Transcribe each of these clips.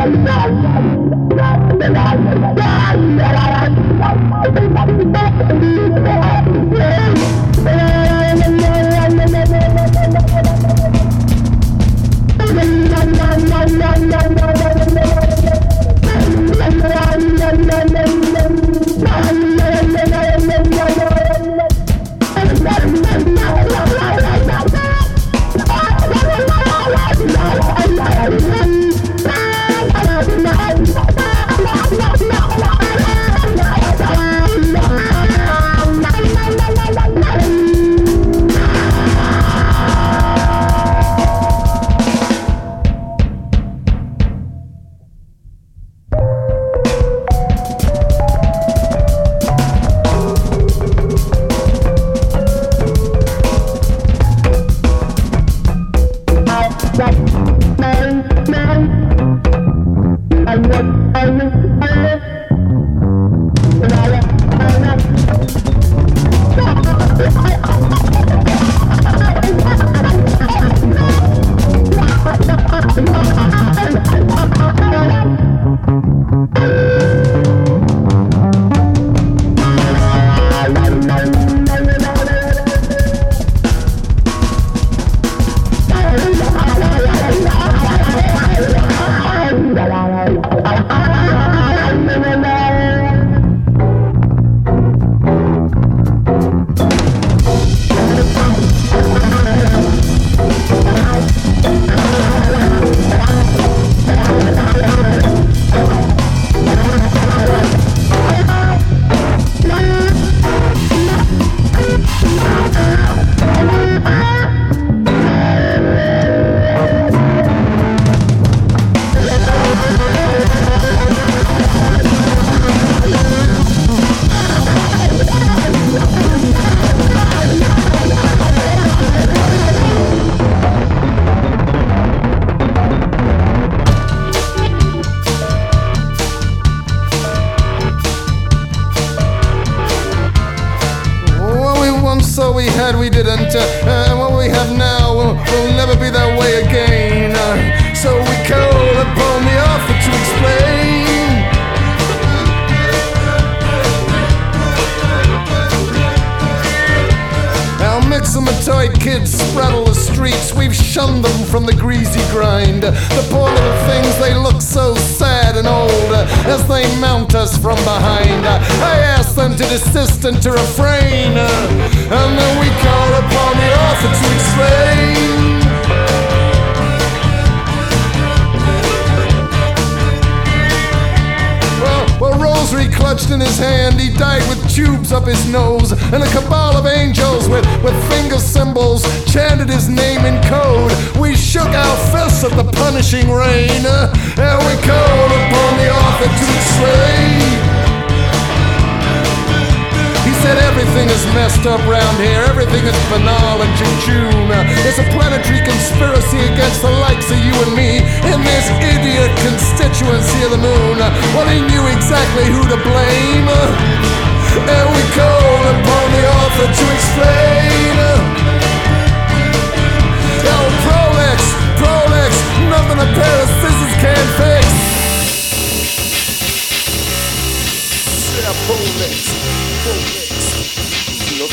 Thank you. kids spraddle the streets, we've shunned them from the greasy grind. The poor little things, they look so sad and old as they mount us from behind. I ask them to desist and to refrain, and then we call upon the author to explain. rosary clutched in his hand. He died with tubes up his nose, and a cabal of angels with, with finger cymbals chanted his name in code. We shook our fists at the punishing rain, and we called upon the Orthodox slave said everything is messed up round here. Everything is banal and jejune. It's a planetary conspiracy against the likes of you and me in this idiot constituency of the moon. Well, he knew exactly who to blame. And we called upon the author to explain. Oh, Prolix, Prolix, nothing a pair of scissors can fix. Yeah, Prolix.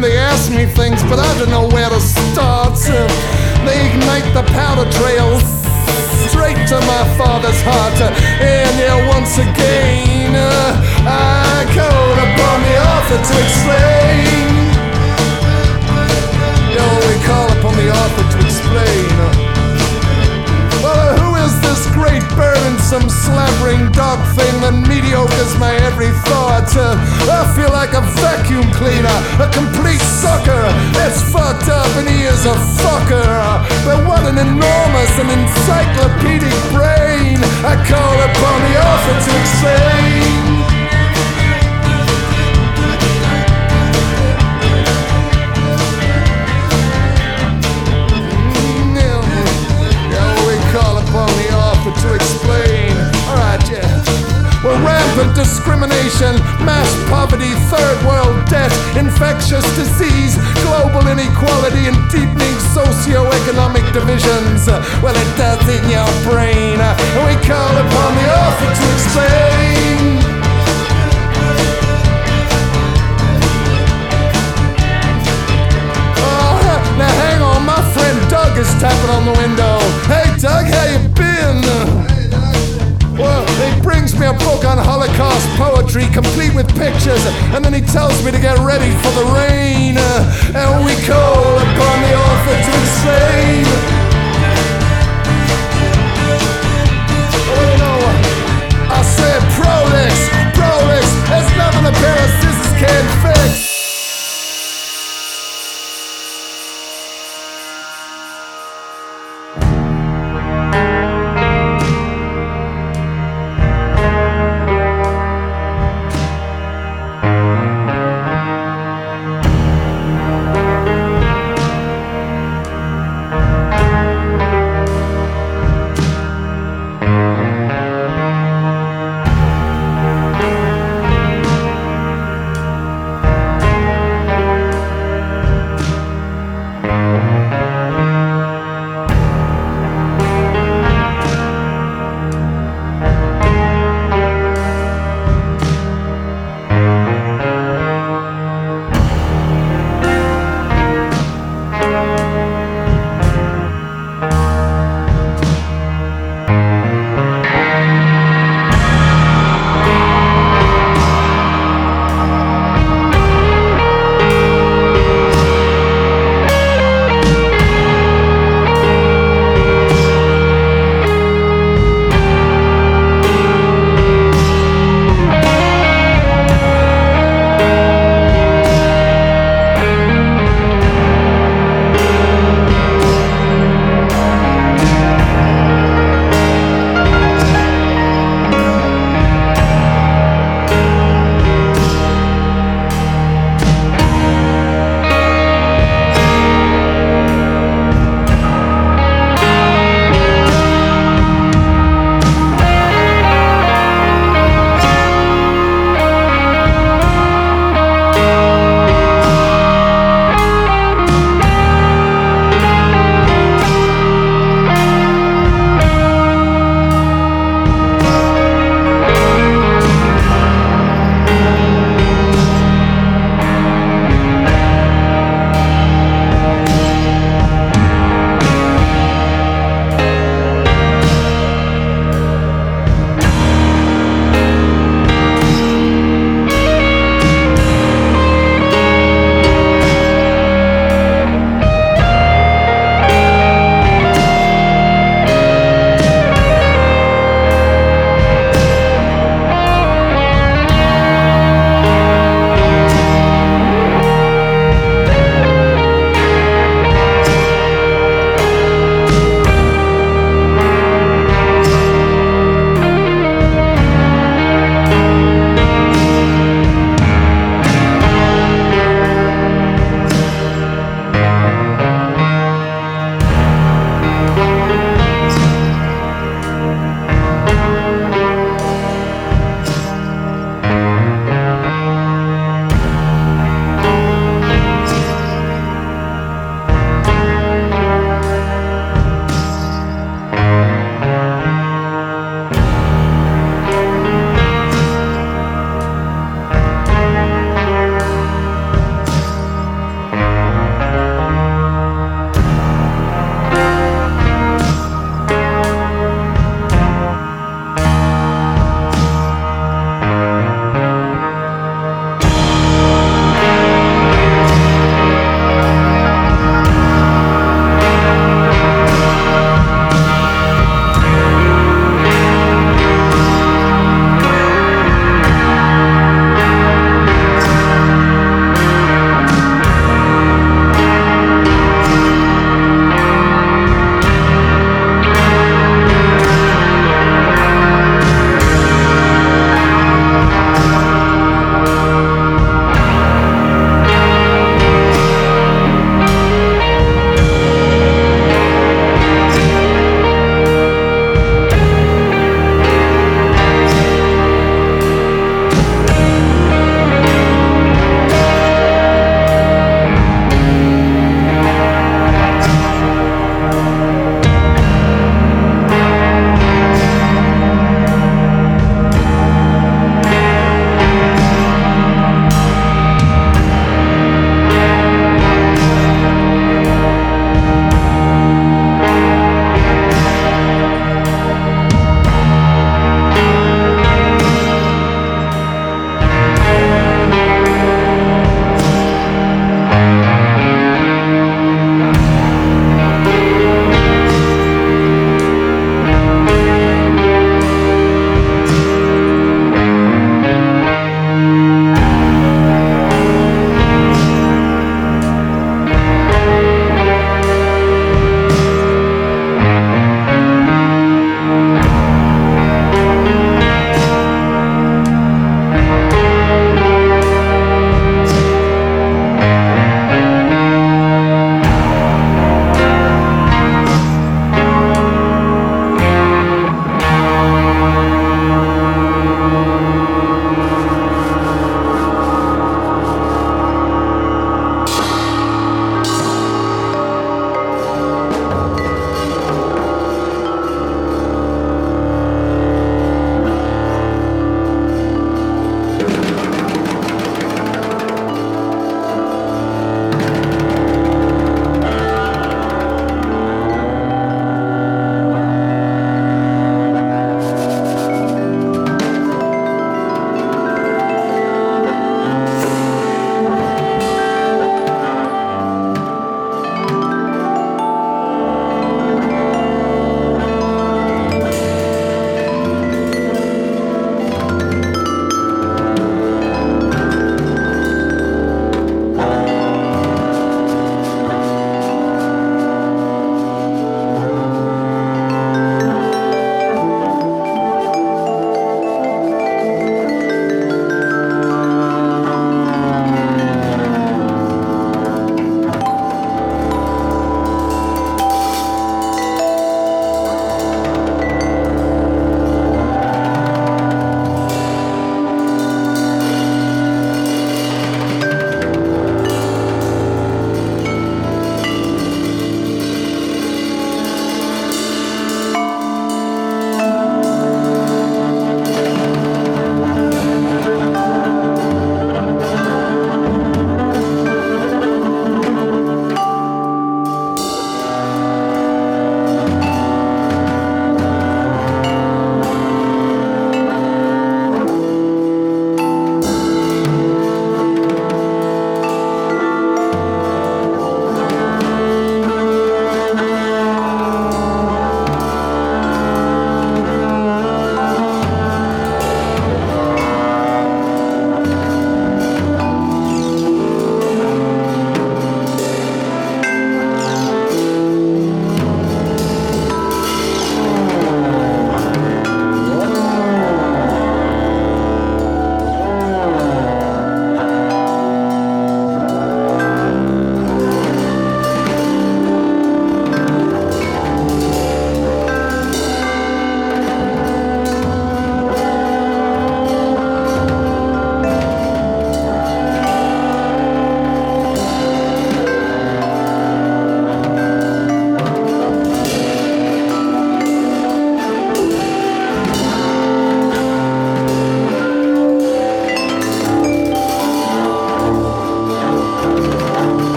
They ask me things, but I don't know where to start. So they ignite the powder trail straight to my father's heart. And yeah, once again, uh, I called upon the author to explain. Yeah, we call upon the author to explain great bird some slavering dog thing that mediocre's my every thought. Uh, I feel like a vacuum cleaner, a complete sucker. It's fucked up and he is socio-economic. Well, it does in your brain, we call upon the author to explain. Oh, now hang on, my friend Doug is tapping on the window. Hey, Doug, how you been? Well, he brings me a book on Holocaust poetry, complete with pictures, and then he tells me to get ready for the rain. And we call upon the author to explain. Oh, no. I said prolix, prolix, there's nothing a pair of scissors can't fix.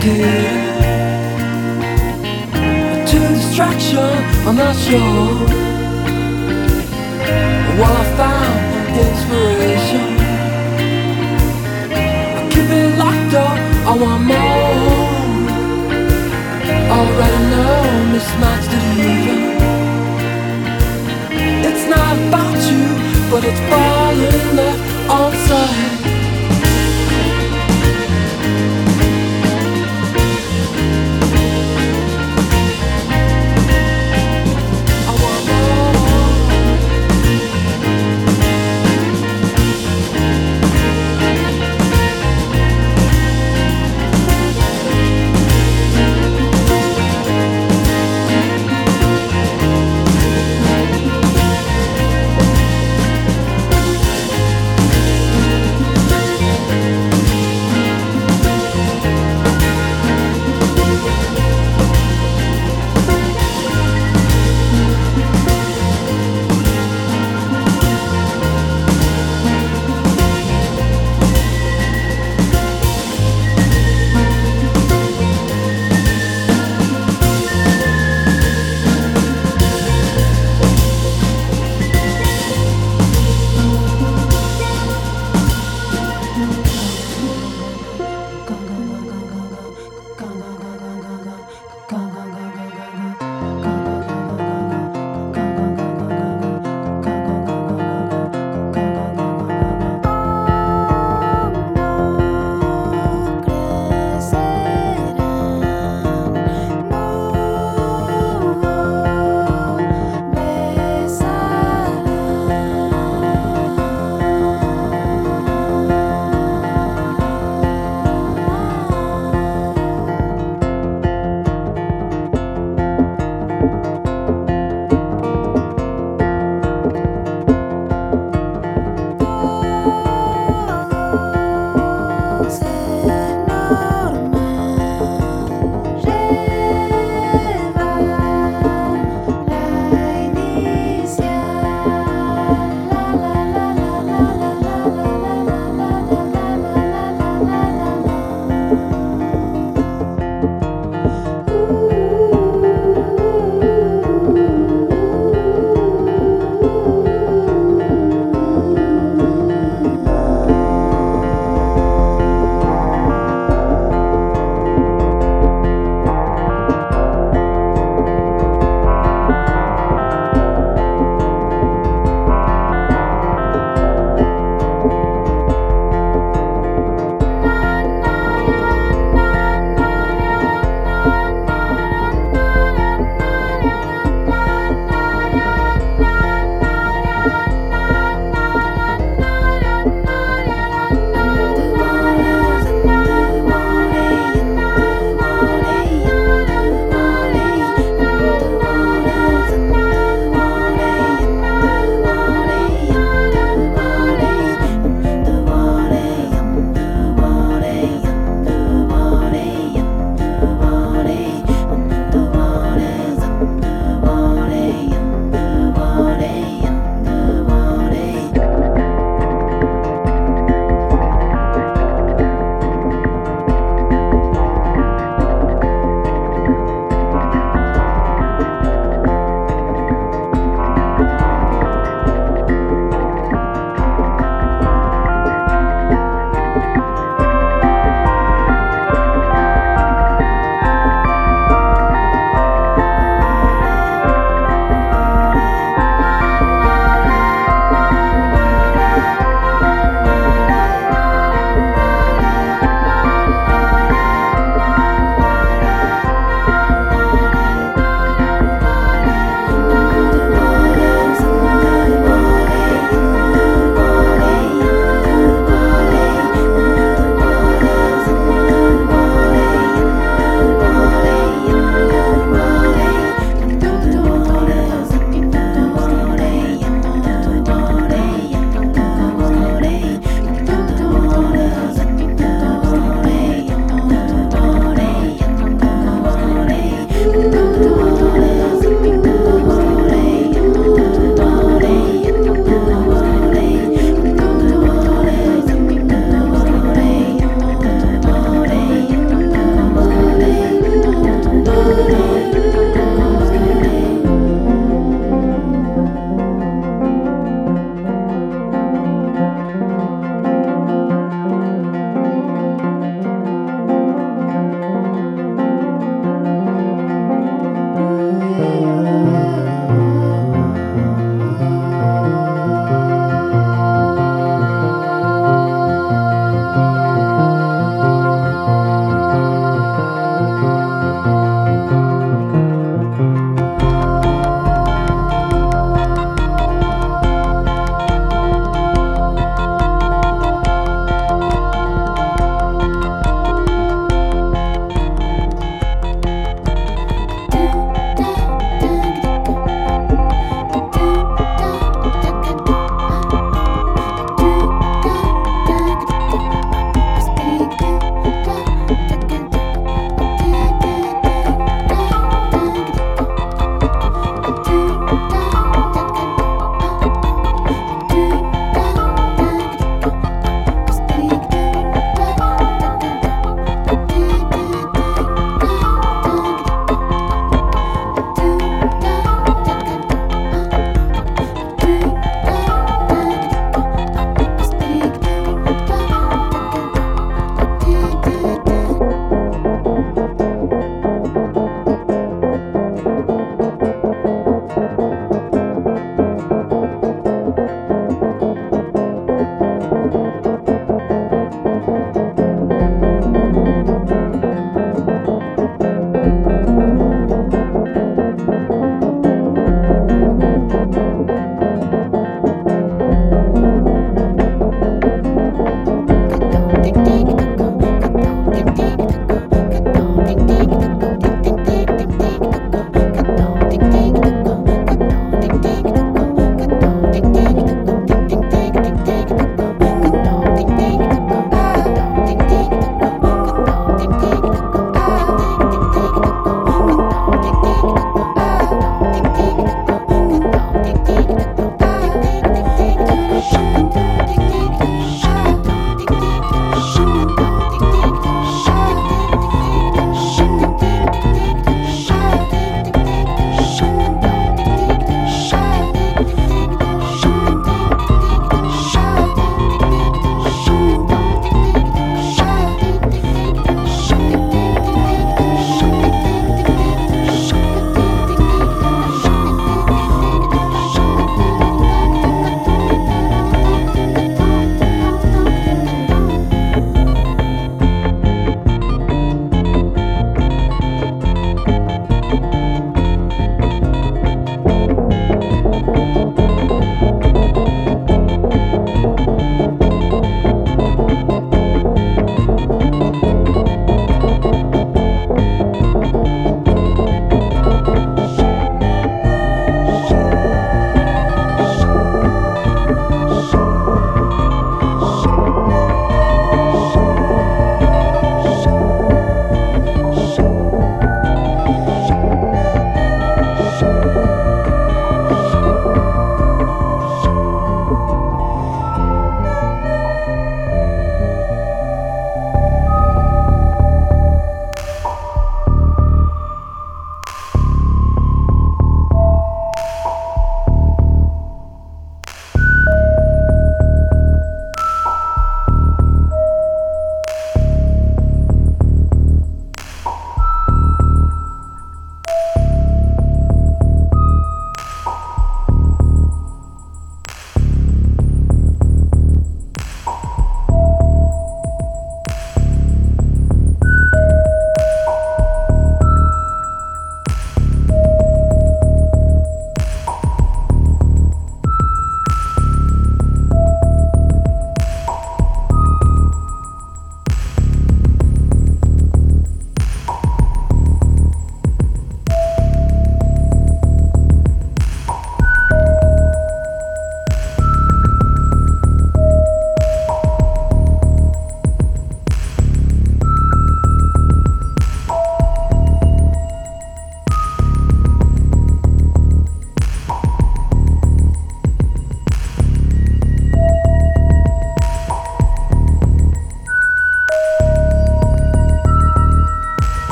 dedicated to destruction. I'm not sure what I found inspiration. I keep it locked up. I want more. Already know mismatched illusion. It's not about you, but it's falling left on side.